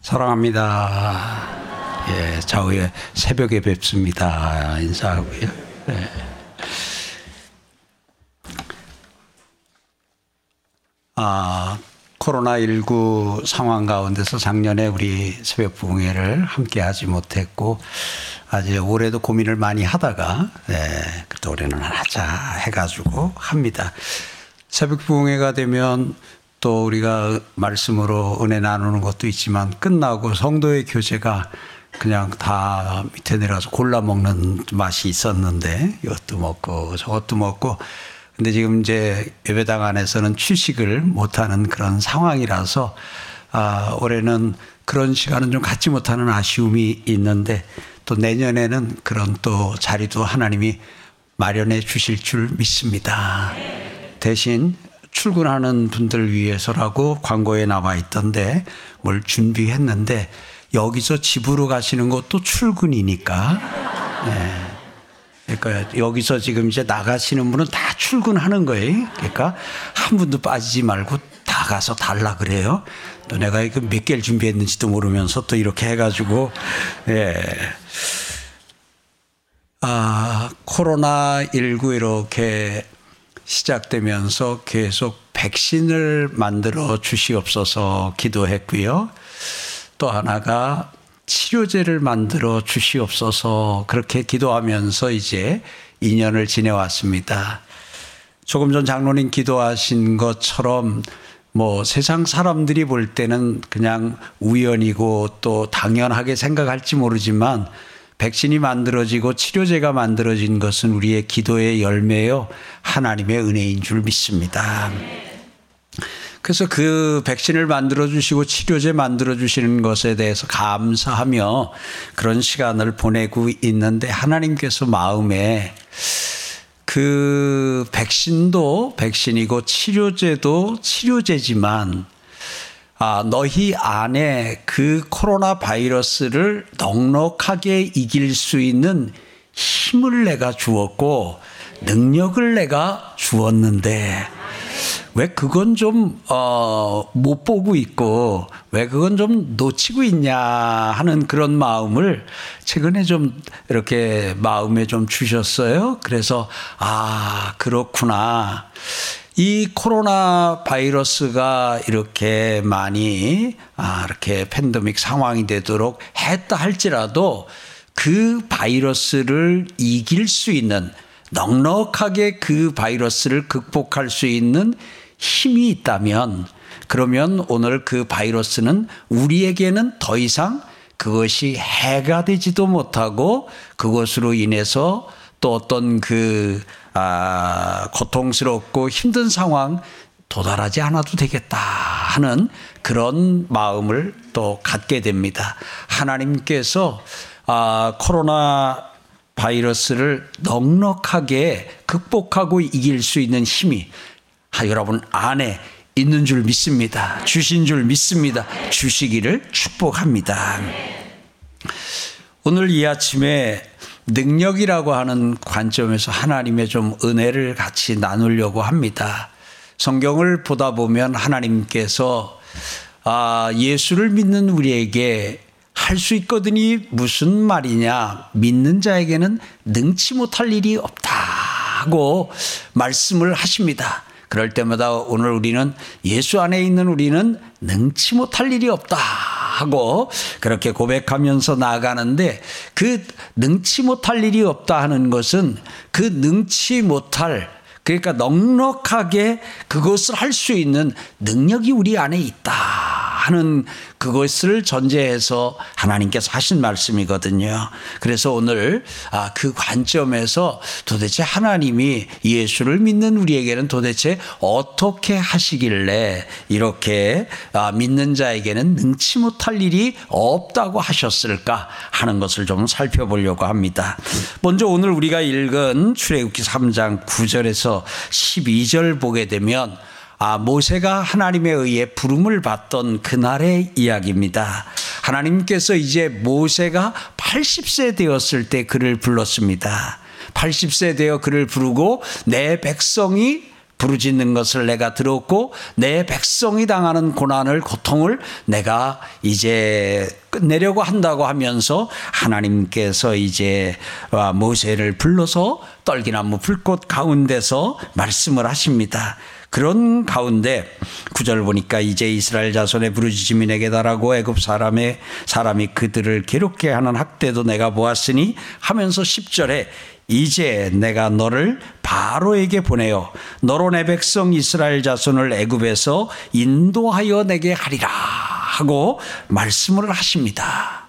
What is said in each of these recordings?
사랑합니다. 예, 좌우에 새벽에 뵙습니다. 인사하고요. 네. 아, 코로나19 상황 가운데서 작년에 우리 새벽 부흥회를 함께 하지 못했고, 아주 올해도 고민을 많이 하다가, 네, 그때 올해는 하자 해가지고 합니다. 새벽 부흥회가 되면 또 우리가 말씀으로 은혜 나누는 것도 있지만 끝나고 성도의 교제가 그냥 다 밑에 내려서 골라 먹는 맛이 있었는데 이것도 먹고 저것도 먹고 근데 지금 이제 예배당 안에서는 취식을 못하는 그런 상황이라서 아, 올해는 그런 시간은 좀 갖지 못하는 아쉬움이 있는데 또 내년에는 그런 또 자리도 하나님이 마련해 주실 줄 믿습니다. 대신 출근하는 분들 위해서라고 광고에 나와 있던데 뭘 준비했는데 여기서 집으로 가시는 것도 출근이니까. 네. 그러니까 여기서 지금 이제 나가시는 분은 다 출근하는 거예요. 그러니까 한 분도 빠지지 말고 다 가서 달라 그래요. 또 내가 몇 개를 준비했는지도 모르면서 또 이렇게 해가지고, 예. 아, 코로나 19 이렇게 시작되면서 계속 백신을 만들어 주시옵소서 기도했고요. 또 하나가 치료제를 만들어 주시옵소서 그렇게 기도하면서 이제 2년을 지내왔습니다. 조금 전 장로님 기도하신 것처럼 뭐 세상 사람들이 볼 때는 그냥 우연이고 또 당연하게 생각할지 모르지만 백신이 만들어지고 치료제가 만들어진 것은 우리의 기도의 열매요 하나님의 은혜인 줄 믿습니다. 그래서 그 백신을 만들어 주시고 치료제 만들어 주시는 것에 대해서 감사하며 그런 시간을 보내고 있는데 하나님께서 마음에 그 백신도 백신이고 치료제도 치료제지만 아, 너희 안에 그 코로나 바이러스를 넉넉하게 이길 수 있는 힘을 내가 주었고 능력을 내가 주었는데 왜 그건 좀, 어, 못 보고 있고, 왜 그건 좀 놓치고 있냐 하는 그런 마음을 최근에 좀 이렇게 마음에 좀 주셨어요. 그래서, 아, 그렇구나. 이 코로나 바이러스가 이렇게 많이 아, 이렇게 팬데믹 상황이 되도록 했다 할지라도 그 바이러스를 이길 수 있는 넉넉하게 그 바이러스를 극복할 수 있는 힘이 있다면 그러면 오늘 그 바이러스는 우리에게는 더 이상 그것이 해가 되지도 못하고 그것으로 인해서 또 어떤 그 아, 고통스럽고 힘든 상황 도달하지 않아도 되겠다 하는 그런 마음을 또 갖게 됩니다. 하나님께서 아, 코로나 바이러스를 넉넉하게 극복하고 이길 수 있는 힘이 여러분 안에 있는 줄 믿습니다. 주신 줄 믿습니다. 주시기를 축복합니다. 오늘 이 아침에 능력이라고 하는 관점에서 하나님의 좀 은혜를 같이 나누려고 합니다. 성경을 보다 보면 하나님께서 아, 예수를 믿는 우리에게 할 수 있거든이 무슨 말이냐? 믿는 자에게는 능치 못할 일이 없다고 말씀을 하십니다. 그럴 때마다 오늘 우리는 예수 안에 있는 우리는 능치 못할 일이 없다 하고 그렇게 고백하면서 나아가는데 그 능치 못할 일이 없다 하는 것은 그 능치 못할 그러니까 넉넉하게 그것을 할 수 있는 능력이 우리 안에 있다 하는 그것을 전제해서 하나님께서 하신 말씀이거든요. 그래서 오늘 아, 그 관점에서 도대체 하나님이 예수를 믿는 우리에게는 도대체 어떻게 하시길래 이렇게 아, 믿는 자에게는 능치 못할 일이 없다고 하셨을까 하는 것을 좀 살펴보려고 합니다. 먼저 오늘 우리가 읽은 출애굽기 3장 9절에서 12절 보게 되면 아, 모세가 하나님에 의해 부름을 받던 그날의 이야기입니다. 하나님께서 이제 모세가 80세 되었을 때 그를 불렀습니다. 80세 되어 그를 부르고 내 백성이 부르짖는 것을 내가 들었고 내 백성이 당하는 고난을 고통을 내가 이제 끝내려고 한다고 하면서 하나님께서 이제 아, 모세를 불러서 떨기나무 불꽃 가운데서 말씀을 하십니다. 그런 가운데 구절 보니까 이제 이스라엘 자손의 부르짖음이 내게 달하고 애굽 사람의 사람이 그들을 괴롭게 하는 학대도 내가 보았으니 하면서 10절에 이제 내가 너를 바로에게 보내어 너로 내 백성 이스라엘 자손을 애굽에서 인도하여 내게 하리라 하고 말씀을 하십니다.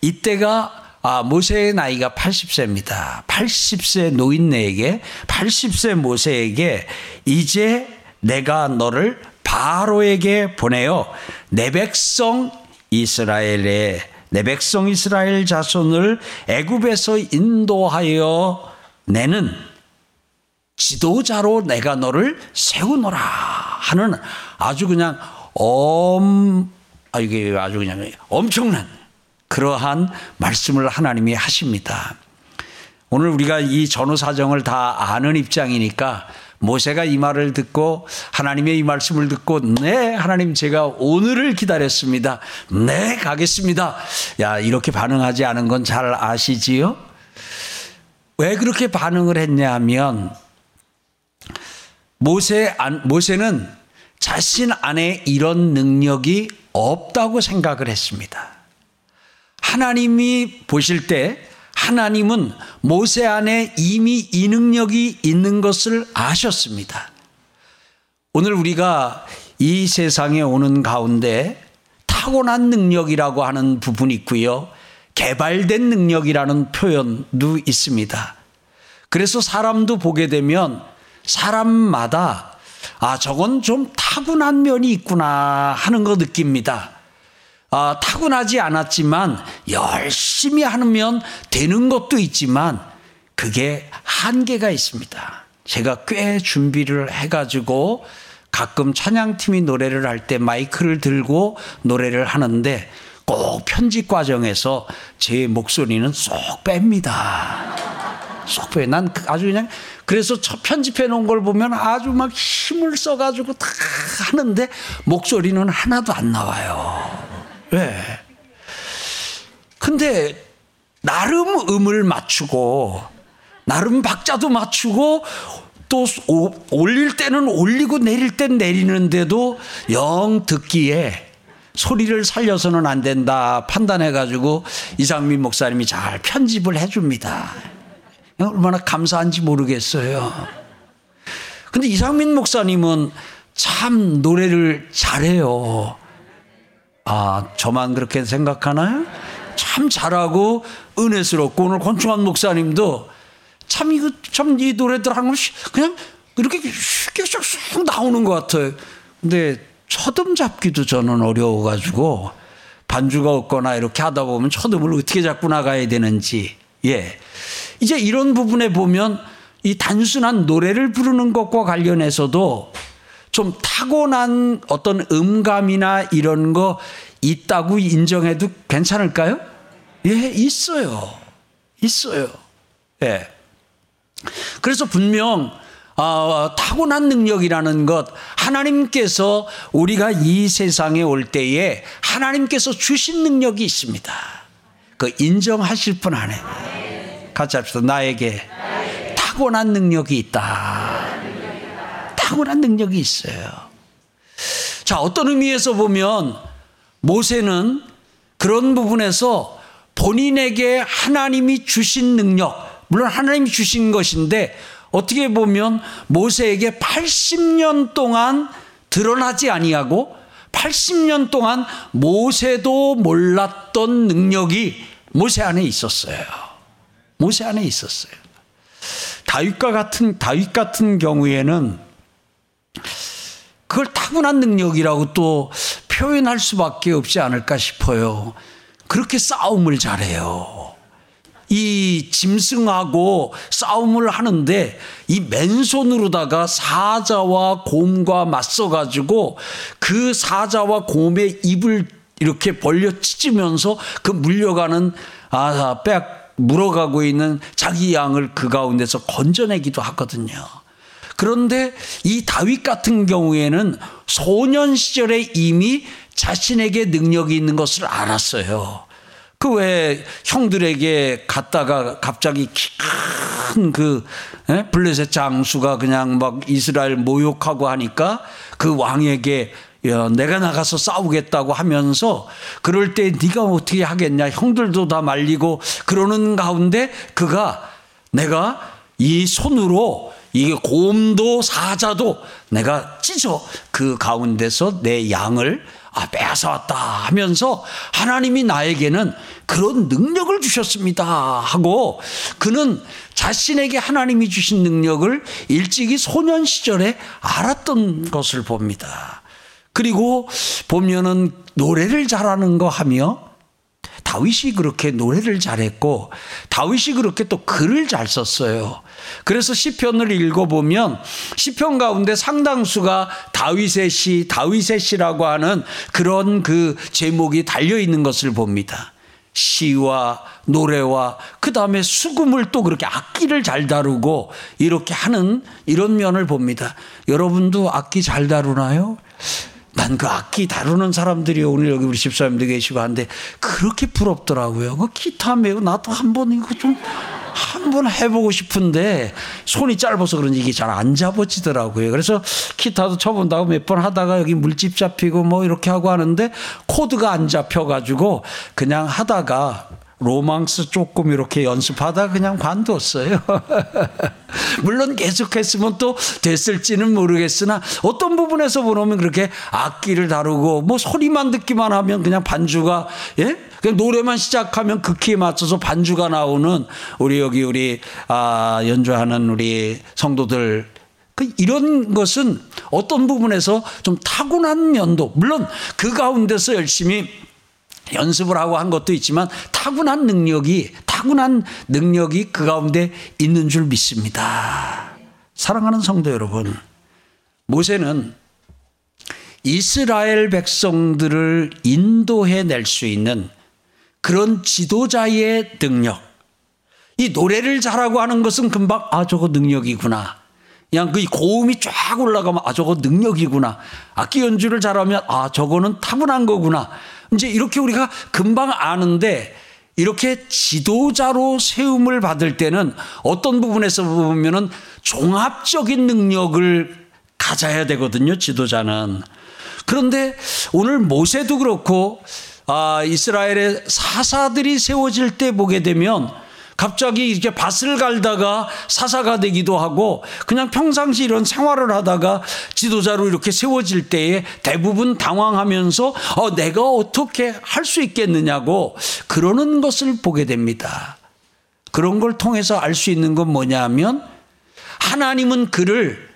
이때가 아, 모세의 나이가 80세입니다. 80세 노인네에게 80세 모세에게 이제 내가 너를 바로에게 보내어 내 백성 이스라엘의 내 백성 이스라엘 자손을 애굽에서 인도하여 내는 지도자로 내가 너를 세우노라 하는 아주 그냥 엄, 아, 이게 아주 그냥 엄청난 그러한 말씀을 하나님이 하십니다. 오늘 우리가 이 전후 사정을 다 아는 입장이니까 모세가 이 말을 듣고 하나님의 이 말씀을 듣고 네 하나님 제가 오늘을 기다렸습니다. 네 가겠습니다. 야 이렇게 반응하지 않은 건 잘 아시지요? 왜 그렇게 반응을 했냐면 모세 모세는 자신 안에 이런 능력이 없다고 생각을 했습니다. 하나님이 보실 때 하나님은 모세 안에 이미 이 능력이 있는 것을 아셨습니다. 오늘 우리가 이 세상에 오는 가운데 타고난 능력이라고 하는 부분이 있고요. 개발된 능력이라는 표현도 있습니다. 그래서 사람도 보게 되면 사람마다 아, 저건 좀 타고난 면이 있구나 하는 거 느낍니다. 아, 타고나지 않았지만 열심히 하면 되는 것도 있지만 그게 한계가 있습니다. 제가 꽤 준비를 해가지고 가끔 찬양팀이 노래를 할 때 마이크를 들고 노래를 하는데 꼭 편집 과정에서 제 목소리는 쏙 뺍니다. 쏙 빼. 난 아주 그냥 그래서 편집해 놓은 걸 보면 아주 막 힘을 써가지고 다 하는데 목소리는 하나도 안 나와요. 왜? 근데 나름 음을 맞추고 나름 박자도 맞추고 또 올릴 때는 올리고 내릴 땐 내리는데도 영 듣기에 소리를 살려서는 안 된다 판단해 가지고 이상민 목사님이 잘 편집을 해 줍니다. 얼마나 감사한지 모르겠어요. 근데 이상민 목사님은 참 노래를 잘해요. 아, 저만 그렇게 생각하나요? 참 잘하고 은혜스럽고 오늘 권충환 목사님도 참 이거 참 이 노래들 하는 그냥 이렇게 쉽게 쑥 나오는 것 같아요. 근데 첫음 잡기도 저는 어려워가지고 반주가 없거나 이렇게 하다 보면 첫음을 어떻게 잡고 나가야 되는지 예 이제 이런 부분에 보면 이 단순한 노래를 부르는 것과 관련해서도 좀 타고난 어떤 음감이나 이런 거 있다고 인정해도 괜찮을까요? 예, 있어요. 있어요. 예. 그래서 분명 어, 타고난 능력이라는 것 하나님께서 우리가 이 세상에 올 때에 하나님께서 주신 능력이 있습니다. 그 인정하실 분 안에 같이 합시다. 나에게 타고난 능력이 있다. 타고난 능력이 있어요. 자, 어떤 의미에서 보면 모세는 그런 부분에서 본인에게 하나님이 주신 능력, 물론 하나님이 주신 것인데 어떻게 보면 모세에게 80년 동안 드러나지 아니하고 80년 동안 모세도 몰랐던 능력이 모세 안에 있었어요. 모세 안에 있었어요. 다윗과 같은 다윗 같은 경우에는 그걸 타고난 능력이라고 또 표현할 수밖에 없지 않을까 싶어요. 그렇게 싸움을 잘해요. 이 짐승하고 싸움을 하는데 이 맨손으로다가 사자와 곰과 맞서가지고 그 사자와 곰의 입을 이렇게 벌려 찢으면서 그 물려가는 아, 빽 물어가고 있는 자기 양을 그 가운데서 건져내기도 하거든요. 그런데 이 다윗 같은 경우에는 소년 시절에 이미 자신에게 능력이 있는 것을 알았어요. 그 왜 형들에게 갔다가 갑자기 큰그 예? 블레셋 장수가 그냥 막 이스라엘 모욕하고 하니까 그 왕에게 야, 내가 나가서 싸우겠다고 하면서 그럴 때 네가 어떻게 하겠냐 형들도 다 말리고 그러는 가운데 그가 내가 이 손으로 이게 곰도 사자도 내가 찢어 그 가운데서 내 양을 아, 빼앗아왔다 하면서 하나님이 나에게는 그런 능력을 주셨습니다 하고 그는 자신에게 하나님이 주신 능력을 일찍이 소년 시절에 알았던 것을 봅니다. 그리고 보면은 노래를 잘하는 거 하며 다윗이 그렇게 노래를 잘했고 다윗이 그렇게 또 글을 잘 썼어요. 그래서 시편을 읽어보면 시편 가운데 상당수가 다윗의 시, 다윗의 시라고 하는 그런 그 제목이 달려 있는 것을 봅니다. 시와 노래와 그 다음에 수금을 또 그렇게 악기를 잘 다루고 이렇게 하는 이런 면을 봅니다. 여러분도 악기 잘 다루나요? 난 그 악기 다루는 사람들이 오늘 여기 우리 집사님도 계시고 한데 그렇게 부럽더라고요. 그 기타 매우 나도 한 번 이거 좀 한 번 해보고 싶은데 손이 짧아서 그런지 이게 잘 안 잡아지더라고요. 그래서 기타도 쳐본다고 몇 번 하다가 여기 물집 잡히고 뭐 이렇게 하고 하는데 코드가 안 잡혀가지고 그냥 하다가 로망스 조금 이렇게 연습하다 그냥 관뒀어요. 물론 계속했으면 또 됐을지는 모르겠으나 어떤 부분에서 보면 그렇게 악기를 다루고 뭐 소리만 듣기만 하면 그냥 반주가 예? 그냥 노래만 시작하면 그 키에 맞춰서 반주가 나오는 우리 여기 우리 아 연주하는 우리 성도들 그 이런 것은 어떤 부분에서 좀 타고난 면도 물론 그 가운데서 열심히 연습을 하고 한 것도 있지만 타고난 능력이 타고난 능력이 그 가운데 있는 줄 믿습니다. 사랑하는 성도 여러분, 모세는 이스라엘 백성들을 인도해 낼 수 있는 그런 지도자의 능력. 이 노래를 잘하고 하는 것은 금방 아 저거 능력이구나. 그냥 그 고음이 쫙 올라가면 아 저거 능력이구나. 악기 연주를 잘하면 아 저거는 타고난 거구나. 이제 이렇게 우리가 금방 아는데 이렇게 지도자로 세움을 받을 때는 어떤 부분에서 보면은 종합적인 능력을 가져야 되거든요, 지도자는. 그런데 오늘 모세도 그렇고, 아, 이스라엘의 사사들이 세워질 때 보게 되면 갑자기 이렇게 밭을 갈다가 사사가 되기도 하고 그냥 평상시 이런 생활을 하다가 지도자로 이렇게 세워질 때에 대부분 당황하면서 어, 내가 어떻게 할 수 있겠느냐고 그러는 것을 보게 됩니다. 그런 걸 통해서 알 수 있는 건 뭐냐면 하나님은 그를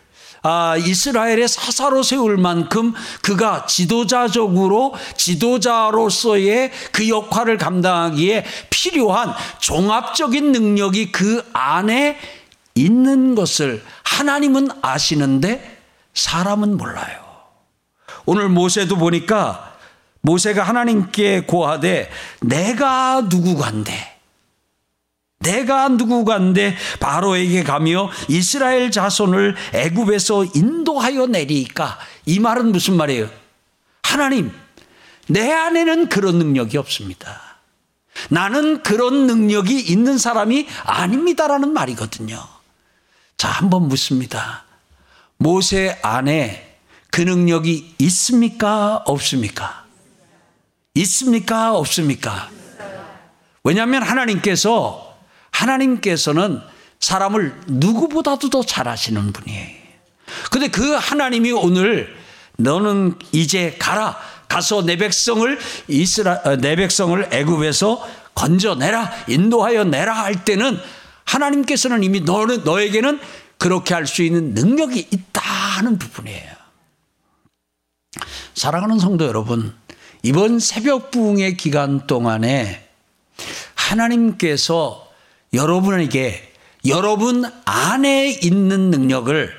아, 이스라엘의 사사로 세울 만큼 그가 지도자적으로 지도자로서의 그 역할을 감당하기에 필요한 종합적인 능력이 그 안에 있는 것을 하나님은 아시는데 사람은 몰라요. 오늘 모세도 보니까 모세가 하나님께 고하되 내가 누구간데 내가 누구간데 바로에게 가며 이스라엘 자손을 애굽에서 인도하여 내리까 이 말은 무슨 말이에요? 하나님 내 안에는 그런 능력이 없습니다. 나는 그런 능력이 있는 사람이 아닙니다라는 말이거든요. 자, 한번 묻습니다. 모세 안에 그 능력이 있습니까? 없습니까? 있습니까? 없습니까? 왜냐하면 하나님께서 하나님께서는 사람을 누구보다도 더 잘하시는 분이에요. 근데 그 하나님이 오늘 너는 이제 가라. 가서 내 백성을 이스라 어, 내 백성을 애굽에서 건져내라. 인도하여 내라 할 때는 하나님께서는 이미 너는 너에게는 그렇게 할 수 있는 능력이 있다는 부분이에요. 사랑하는 성도 여러분, 이번 새벽 부흥의 기간 동안에 하나님께서 여러분에게 여러분 안에 있는 능력을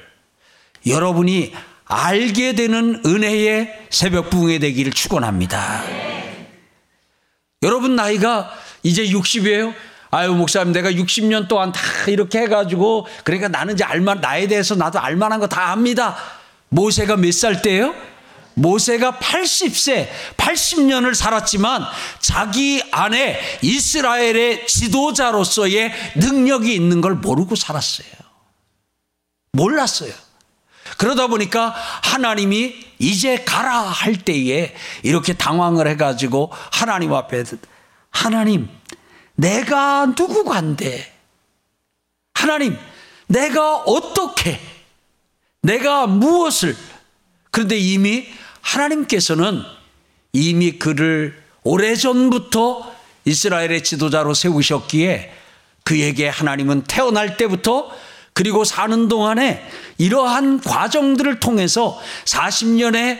여러분이 알게 되는 은혜의 새벽 부흥이 되기를 축원합니다. 여러분 나이가 이제 60이에요. 아유 목사님 내가 60년 동안 다 이렇게 해가지고 그러니까 나는 이제 알만 나에 대해서 나도 알만한 거 다 압니다. 모세가 몇 살 때요? 모세가 80세, 80년을 살았지만 자기 안에 이스라엘의 지도자로서의 능력이 있는 걸 모르고 살았어요. 몰랐어요. 그러다 보니까 하나님이 이제 가라 할 때에 이렇게 당황을 해가지고 하나님 앞에 하나님, 내가 누구간데? 하나님, 내가 어떻게? 내가 무엇을? 그런데 이미 하나님께서는 이미 그를 오래전부터 이스라엘의 지도자로 세우셨기에 그에게 하나님은 태어날 때부터 그리고 사는 동안에 이러한 과정들을 통해서 40년의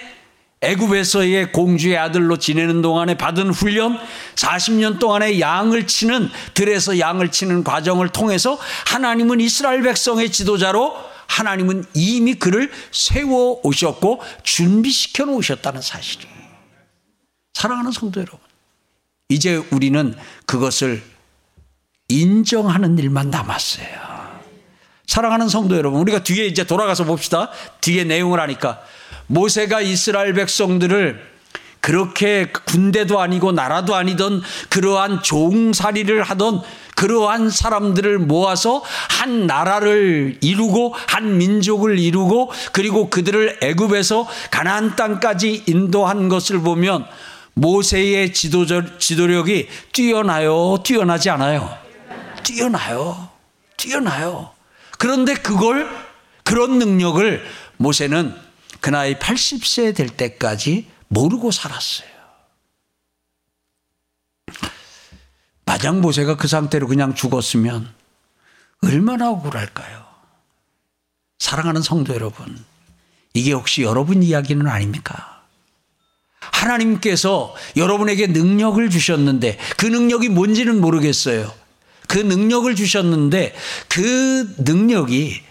애굽에서의 공주의 아들로 지내는 동안에 받은 훈련, 40년 동안의 양을 치는 들에서 양을 치는 과정을 통해서 하나님은 이스라엘 백성의 지도자로 하나님은 이미 그를 세워 오셨고 준비시켜 놓으셨다는 사실이에요. 사랑하는 성도 여러분, 이제 우리는 그것을 인정하는 일만 남았어요. 사랑하는 성도 여러분, 우리가 뒤에 이제 돌아가서 봅시다. 뒤에 내용을 하니까. 모세가 이스라엘 백성들을 그렇게 군대도 아니고 나라도 아니던 그러한 종살이를 하던 그러한 사람들을 모아서 한 나라를 이루고 한 민족을 이루고 그리고 그들을 애굽에서 가나안 땅까지 인도한 것을 보면 모세의 지도적, 지도력이 뛰어나요, 뛰어나지 않아요? 뛰어나요. 뛰어나요. 그런데 그걸 그런 능력을 모세는 그 나이 80세 될 때까지 모르고 살았어요. 모세가 그 상태로 그냥 죽었으면 얼마나 억울할까요? 사랑하는 성도 여러분, 이게 혹시 여러분 이야기는 아닙니까? 하나님께서 여러분에게 능력을 주셨는데 그 능력이 뭔지는 모르겠어요. 그 능력을 주셨는데 그 능력이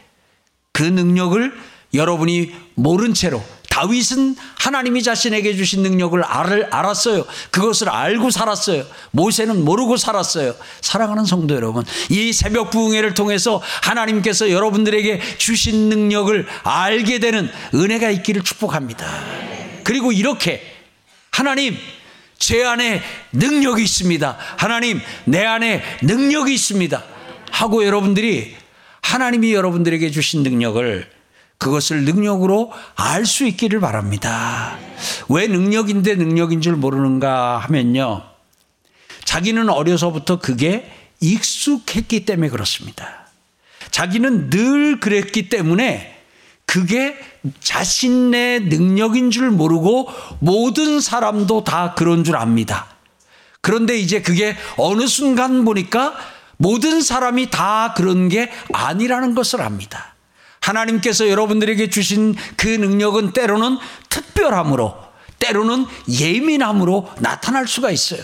그 능력을 여러분이 모른 채로 다윗은 하나님이 자신에게 주신 능력을 알, 알았어요. 그것을 알고 살았어요. 모세는 모르고 살았어요. 사랑하는 성도 여러분, 이 새벽 부흥회를 통해서 하나님께서 여러분들에게 주신 능력을 알게 되는 은혜가 있기를 축복합니다. 그리고 이렇게 하나님 제 안에 능력이 있습니다. 하나님, 내 안에 능력이 있습니다. 하고 여러분들이 하나님이 여러분들에게 주신 능력을 그것을 능력으로 알 수 있기를 바랍니다. 왜 능력인데 능력인 줄 모르는가 하면요. 자기는 어려서부터 그게 익숙했기 때문에 그렇습니다. 자기는 늘 그랬기 때문에 그게 자신의 능력인 줄 모르고 모든 사람도 다 그런 줄 압니다. 그런데 이제 그게 어느 순간 보니까 모든 사람이 다 그런 게 아니라는 것을 압니다. 하나님께서 여러분들에게 주신 그 능력은 때로는 특별함으로, 때로는 예민함으로 나타날 수가 있어요.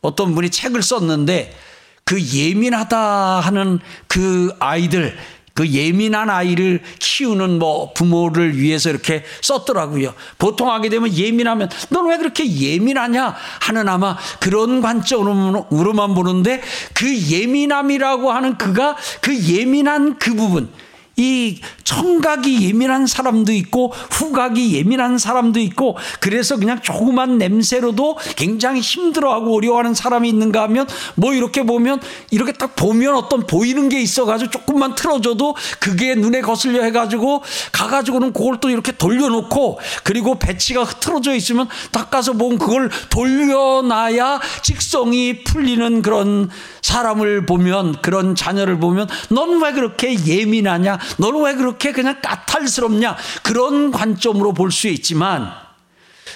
어떤 분이 책을 썼는데 그 예민하다 하는 그 아이들, 그 예민한 아이를 키우는 뭐 부모를 위해서 이렇게 썼더라고요. 보통 하게 되면 예민하면 넌 왜 그렇게 예민하냐 하는 아마 그런 관점으로만 보는데 그 예민함이라고 하는 그가 그 예민한 그 부분 이 청각이 예민한 사람도 있고 후각이 예민한 사람도 있고 그래서 그냥 조그만 냄새로도 굉장히 힘들어하고 어려워하는 사람이 있는가 하면 뭐 이렇게 보면 이렇게 딱 보면 어떤 보이는 게 있어가지고 조금만 틀어줘도 그게 눈에 거슬려 해가지고 가가지고는 그걸 또 이렇게 돌려놓고 그리고 배치가 흐트러져 있으면 닦아서 보면 그걸 돌려놔야 직성이 풀리는 그런 사람을 보면 그런 자녀를 보면 넌 왜 그렇게 예민하냐 너는 왜 그렇게 그냥 까탈스럽냐? 그런 관점으로 볼 수 있지만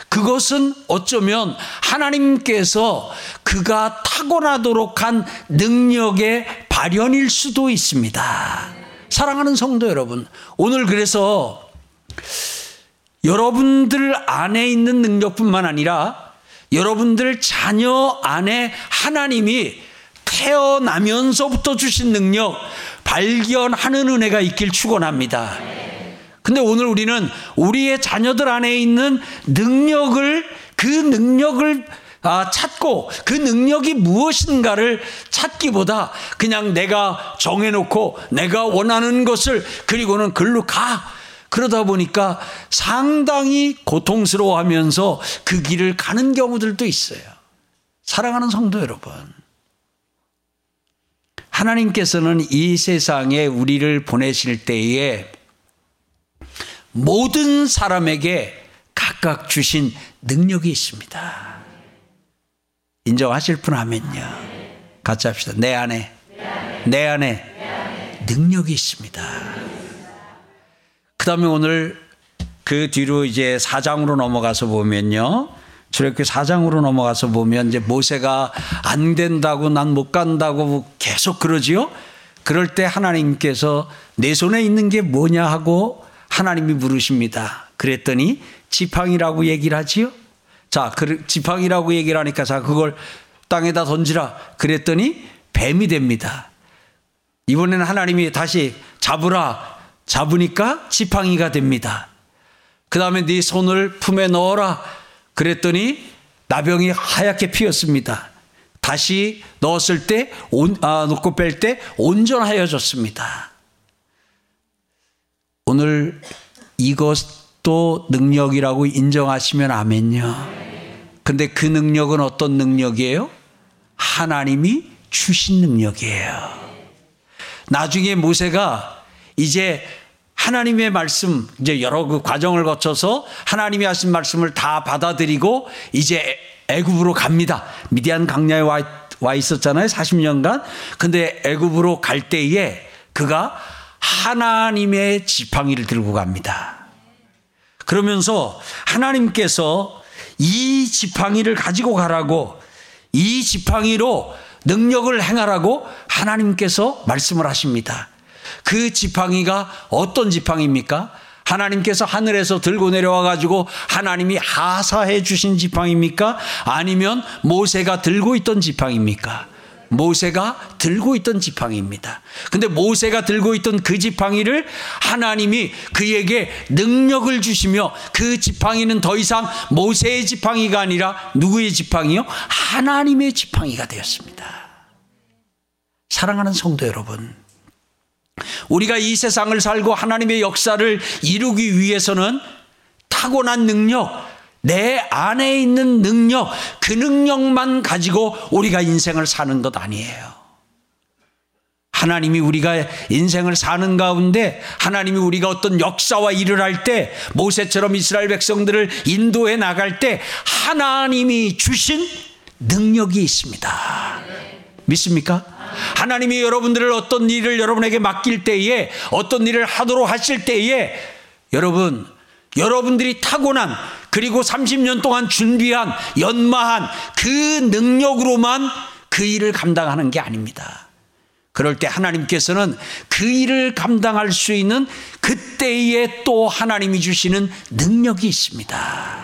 그것은 어쩌면 하나님께서 그가 타고나도록 한 능력의 발현일 수도 있습니다. 사랑하는 성도 여러분, 오늘 그래서 여러분들 안에 있는 능력뿐만 아니라 여러분들 자녀 안에 하나님이 태어나면서부터 주신 능력, 발견하는 은혜가 있길 축원합니다. 근데 오늘 우리는 우리의 자녀들 안에 있는 능력을 그 능력을 아, 찾고 그 능력이 무엇인가를 찾기보다 그냥 내가 정해놓고 내가 원하는 것을 그리고는 글로 가. 그러다 보니까 상당히 고통스러워 하면서 그 길을 가는 경우들도 있어요. 사랑하는 성도 여러분. 하나님께서는 이 세상에 우리를 보내실 때에 모든 사람에게 각각 주신 능력이 있습니다. 인정하실 분 하면요. 같이 합시다. 내 안에, 내 안에, 능력이 있습니다. 그 다음에 오늘 그 뒤로 이제 사장으로 넘어가서 보면요. 출애굽기 사장으로 넘어가서 보면 이제 모세가 안 된다고 난 못 간다고 계속 그러지요. 그럴 때 하나님께서 내 손에 있는 게 뭐냐 하고 하나님이 물으십니다. 그랬더니 지팡이라고 얘기를 하지요. 자, 그 지팡이라고 얘기를 하니까 자, 그걸 땅에다 던지라. 그랬더니 뱀이 됩니다. 이번에는 하나님이 다시 잡으라. 잡으니까 지팡이가 됩니다. 그 다음에 네 손을 품에 넣어라. 그랬더니 나병이 하얗게 피었습니다. 다시 넣었을 때, 온, 아, 놓고 뺄 때 온전하여졌습니다. 오늘 이것도 능력이라고 인정하시면 아멘요. 근데 그 능력은 어떤 능력이에요? 하나님이 주신 능력이에요. 나중에 모세가 이제 하나님의 말씀, 이제 여러 그 과정을 거쳐서 하나님이 하신 말씀을 다 받아들이고 이제 애굽으로 갑니다. 미디안 강야에 와, 와 있었잖아요. 40년간. 근데 애굽으로 갈 때에 그가 하나님의 지팡이를 들고 갑니다. 그러면서 하나님께서 이 지팡이를 가지고 가라고 이 지팡이로 능력을 행하라고 하나님께서 말씀을 하십니다. 그 지팡이가 어떤 지팡이입니까? 하나님께서 하늘에서 들고 내려와 가지고 하나님이 하사해 주신 지팡입니까? 아니면 모세가 들고 있던 지팡입니까? 모세가 들고 있던 지팡이입니다. 근데 모세가 들고 있던 그 지팡이를 하나님이 그에게 능력을 주시며 그 지팡이는 더 이상 모세의 지팡이가 아니라 누구의 지팡이요? 하나님의 지팡이가 되었습니다. 사랑하는 성도 여러분. 우리가 이 세상을 살고 하나님의 역사를 이루기 위해서는 타고난 능력, 내 안에 있는 능력, 그 능력만 가지고 우리가 인생을 사는 것 아니에요. 하나님이 우리가 인생을 사는 가운데 하나님이 우리가 어떤 역사와 일을 할 때 모세처럼 이스라엘 백성들을 인도해 나갈 때 하나님이 주신 능력이 있습니다. 믿습니까? 하나님이 여러분들을 어떤 일을 여러분에게 맡길 때에 어떤 일을 하도록 하실 때에 여러분 여러분들이 타고난 그리고 30년 동안 준비한 연마한 그 능력으로만 그 일을 감당하는 게 아닙니다. 그럴 때 하나님께서는 그 일을 감당할 수 있는 그때에 또 하나님이 주시는 능력이 있습니다.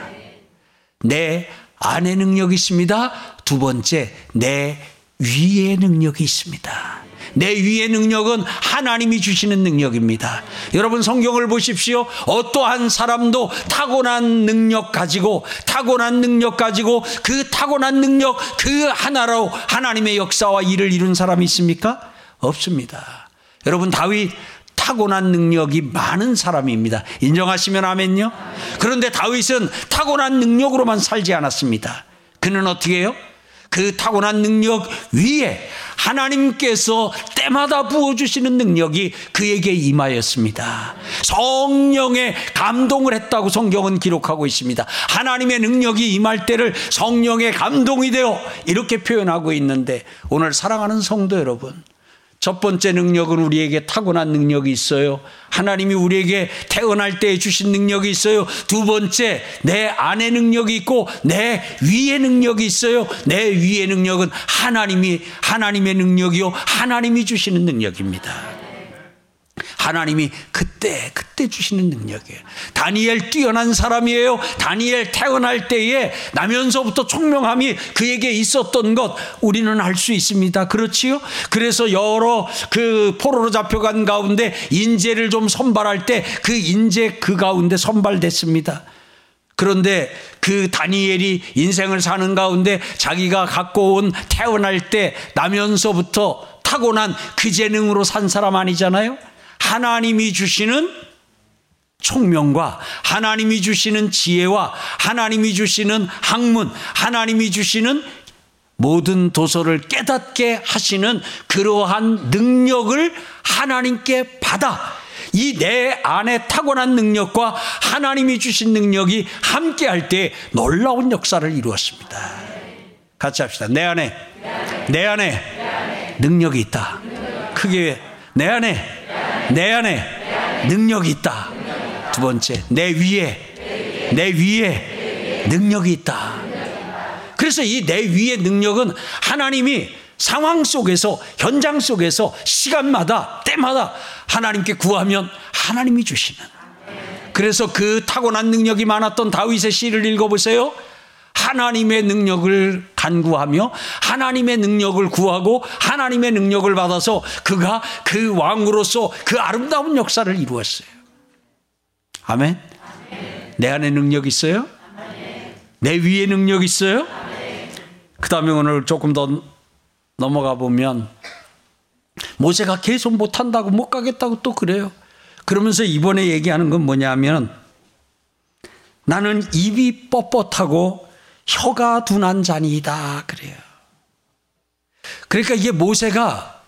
내 안에 능력이 있습니다. 두 번째, 내 위에 능력이 있습니다. 내 위의 능력은 하나님이 주시는 능력입니다. 여러분 성경을 보십시오. 어떠한 사람도 타고난 능력 가지고 타고난 능력 가지고 그 타고난 능력 그 하나로 하나님의 역사와 일을 이룬 사람이 있습니까? 없습니다. 여러분 다윗 타고난 능력이 많은 사람입니다. 인정하시면 아멘요. 그런데 다윗은 타고난 능력으로만 살지 않았습니다. 그는 어떻게 해요? 그 타고난 능력 위에 하나님께서 때마다 부어주시는 능력이 그에게 임하였습니다. 성령의 감동을 했다고 성경은 기록하고 있습니다. 하나님의 능력이 임할 때를 성령의 감동이 되어 이렇게 표현하고 있는데 오늘 사랑하는 성도 여러분, 첫 번째 능력은 우리에게 타고난 능력이 있어요. 하나님이 우리에게 태어날 때 주신 능력이 있어요. 두 번째, 내 안에 능력이 있고 내 위에 능력이 있어요. 내 위의 능력은 하나님이 하나님의 능력이요. 하나님이 주시는 능력입니다. 하나님이 그때 그때 주시는 능력이에요. 다니엘 뛰어난 사람이에요. 다니엘 태어날 때에 나면서부터 총명함이 그에게 있었던 것 우리는 알수 있습니다. 그렇지요? 그래서 여러 그 포로로 잡혀간 가운데 인재를 좀 선발할 때 그 인재 그 가운데 선발됐습니다. 그런데 그 다니엘이 인생을 사는 가운데 자기가 갖고 온 태어날 때 나면서부터 타고난 그 재능으로 산 사람 아니잖아요? 하나님이 주시는 총명과 하나님이 주시는 지혜와 하나님이 주시는 학문, 하나님이 주시는 모든 도서를 깨닫게 하시는 그러한 능력을 하나님께 받아 이 내 안에 타고난 능력과 하나님이 주신 능력이 함께 할 때 놀라운 역사를 이루었습니다. 같이 합시다. 내 안에, 내 안에, 능력이 있다. 크게 내 안에, 내 안에 능력이 있다. 두 번째, 내 위에, 내 위에 능력이 있다. 그래서 이 내 위의 능력은 하나님이 상황 속에서 현장 속에서 시간마다 때마다 하나님께 구하면 하나님이 주시는 그래서 그 타고난 능력이 많았던 다윗의 시를 읽어보세요. 하나님의 능력을 간구하며 하나님의 능력을 구하고 하나님의 능력을 받아서 그가 그 왕으로서 그 아름다운 역사를 이루었어요. 아멘. 내 안에 능력 있어요? 내 위에 능력 있어요? 그 다음에 오늘 조금 더 넘어가 보면 모세가 계속 못한다고 못 가겠다고 또 그래요. 그러면서 이번에 얘기하는 건 뭐냐면 나는 입이 뻣뻣하고 혀가 둔한 자니이다 그래요. 그러니까 이게 모세가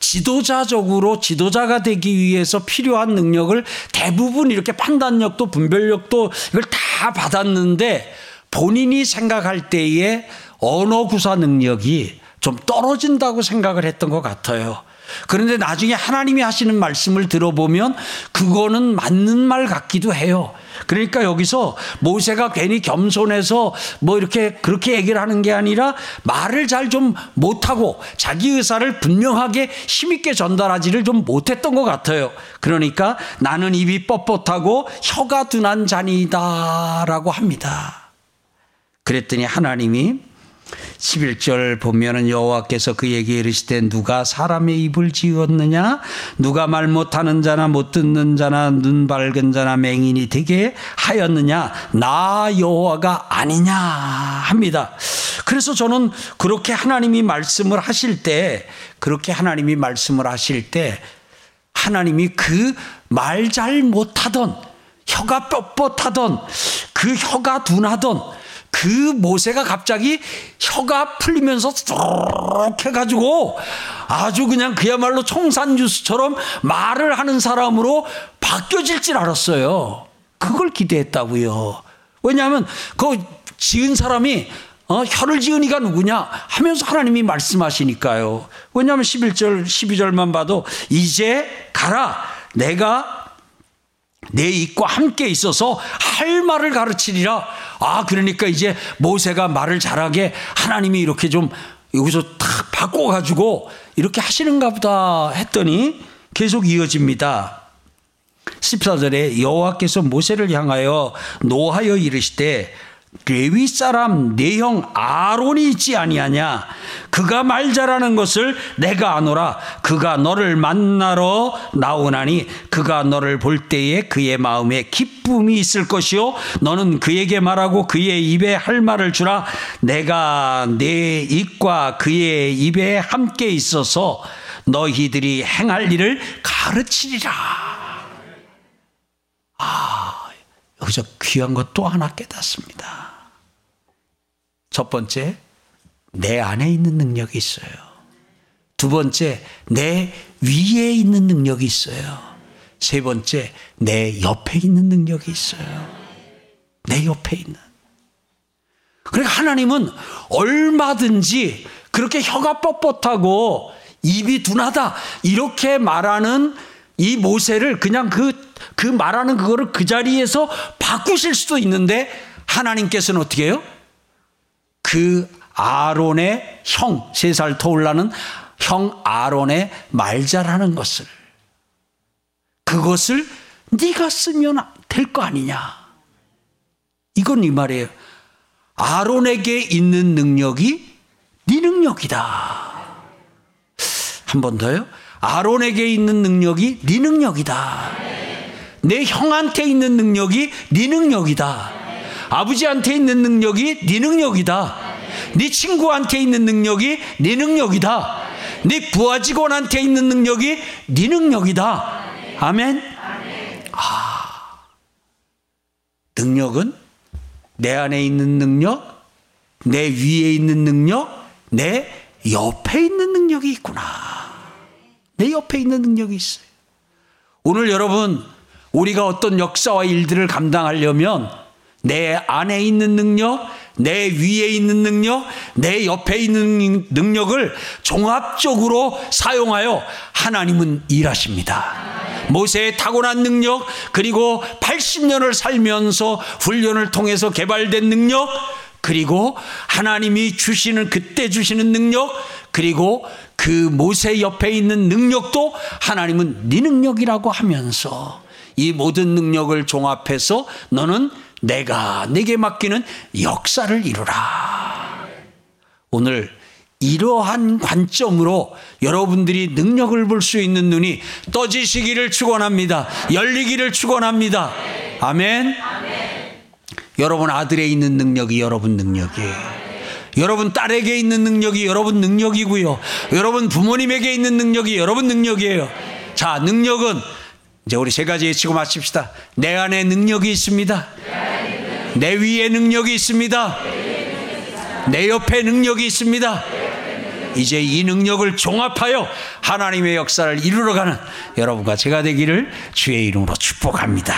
지도자적으로 지도자가 되기 위해서 필요한 능력을 대부분 이렇게 판단력도 분별력도 이걸 다 받았는데 본인이 생각할 때에 언어 구사 능력이 좀 떨어진다고 생각을 했던 것 같아요. 그런데 나중에 하나님이 하시는 말씀을 들어보면 그거는 맞는 말 같기도 해요. 그러니까 여기서 모세가 괜히 겸손해서 뭐 이렇게 그렇게 얘기를 하는 게 아니라 말을 잘 좀 못하고 자기 의사를 분명하게 힘있게 전달하지를 좀 못했던 것 같아요. 그러니까 나는 입이 뻣뻣하고 혀가 둔한 자니다라고 합니다. 그랬더니 하나님이 11절 보면은 여호와께서 그에게 이르시되 누가 사람의 입을 지었느냐? 누가 말 못하는 자나 못 듣는 자나 눈 밝은 자나 맹인이 되게 하였느냐? 나 여호와가 아니냐? 합니다. 그래서 저는 그렇게 하나님이 말씀을 하실 때 그렇게 하나님이 말씀을 하실 때 하나님이 그 말 잘 못하던 혀가 뻣뻣하던 그 혀가 둔하던 그 모세가 갑자기 혀가 풀리면서 쏙 해가지고 아주 그냥 그야말로 청산주스처럼 말을 하는 사람으로 바뀌어질 줄 알았어요. 그걸 기대했다고요. 왜냐하면 그 지은 사람이 어, 혀를 지으니까 누구냐 하면서 하나님이 말씀하시니까요. 왜냐하면 11절, 12절만 봐도 이제 가라. 내가 내 입과 함께 있어서 할 말을 가르치리라. 아, 그러니까 이제 모세가 말을 잘하게 하나님이 이렇게 좀 여기서 탁 바꿔가지고 이렇게 하시는가 보다 했더니 계속 이어집니다. 14절에 여호와께서 모세를 향하여 노하여 이르시되 레위 사람 내 형 아론이 있지 아니하냐? 그가 말 잘하는 것을 내가 아노라. 그가 너를 만나러 나오나니 그가 너를 볼 때에 그의 마음에 기쁨이 있을 것이요. 너는 그에게 말하고 그의 입에 할 말을 주라. 내가 내 입과 그의 입에 함께 있어서 너희들이 행할 일을 가르치리라. 아 여기서 귀한 것 또 하나 깨닫습니다. 첫 번째, 내 안에 있는 능력이 있어요. 두 번째, 내 위에 있는 능력이 있어요. 세 번째, 내 옆에 있는 능력이 있어요. 내 옆에 있는. 그러니까 하나님은 얼마든지 그렇게 혀가 뻣뻣하고 입이 둔하다 이렇게 말하는 이 모세를 그냥 그, 그 말하는 그거를 그 자리에서 바꾸실 수도 있는데 하나님께서는 어떻게 해요? 그 아론의 형, 세 살 터올라는 형 아론의 말 잘하는 것을 그것을 네가 쓰면 될 거 아니냐. 이건 이 말이에요. 아론에게 있는 능력이 네 능력이다. 한 번 더요. 아론에게 있는 능력이 네 능력이다. 내 형한테 있는 능력이 네 능력이다. 아버지한테 있는 능력이 네 능력이다. 네 친구한테 있는 능력이 네 능력이다. 네 부하 직원한테 있는 능력이 네 능력이다. 아멘. 아, 능력은 내 안에 있는 능력, 내 위에 있는 능력, 내 옆에 있는 능력이 있구나. 내 옆에 있는 능력이 있어요. 오늘 여러분, 우리가 어떤 역사와 일들을 감당하려면 내 안에 있는 능력, 내 위에 있는 능력, 내 옆에 있는 능력을 종합적으로 사용하여 하나님은 일하십니다. 모세의 타고난 능력, 그리고 80년을 살면서 훈련을 통해서 개발된 능력, 그리고 하나님이 주시는 그때 주시는 능력, 그리고 그 모세 옆에 있는 능력도 하나님은 네 능력이라고 하면서 이 모든 능력을 종합해서 너는 내가 내게 맡기는 역사를 이루라. 오늘 이러한 관점으로 여러분들이 능력을 볼 수 있는 눈이 떠지시기를 축원합니다. 열리기를 축원합니다. 아멘. 여러분 아들에 있는 능력이 여러분 능력이에요. 여러분 딸에게 있는 능력이 여러분 능력이고요. 여러분 부모님에게 있는 능력이 여러분 능력이에요. 자, 능력은 이제 우리 세 가지 외치고 마칩시다. 내 안에 능력이 있습니다. 내 위에 능력이 있습니다. 내 옆에 능력이 있습니다. 이제 이 능력을 종합하여 하나님의 역사를 이루어가는 여러분과 제가 되기를 주의 이름으로 축복합니다.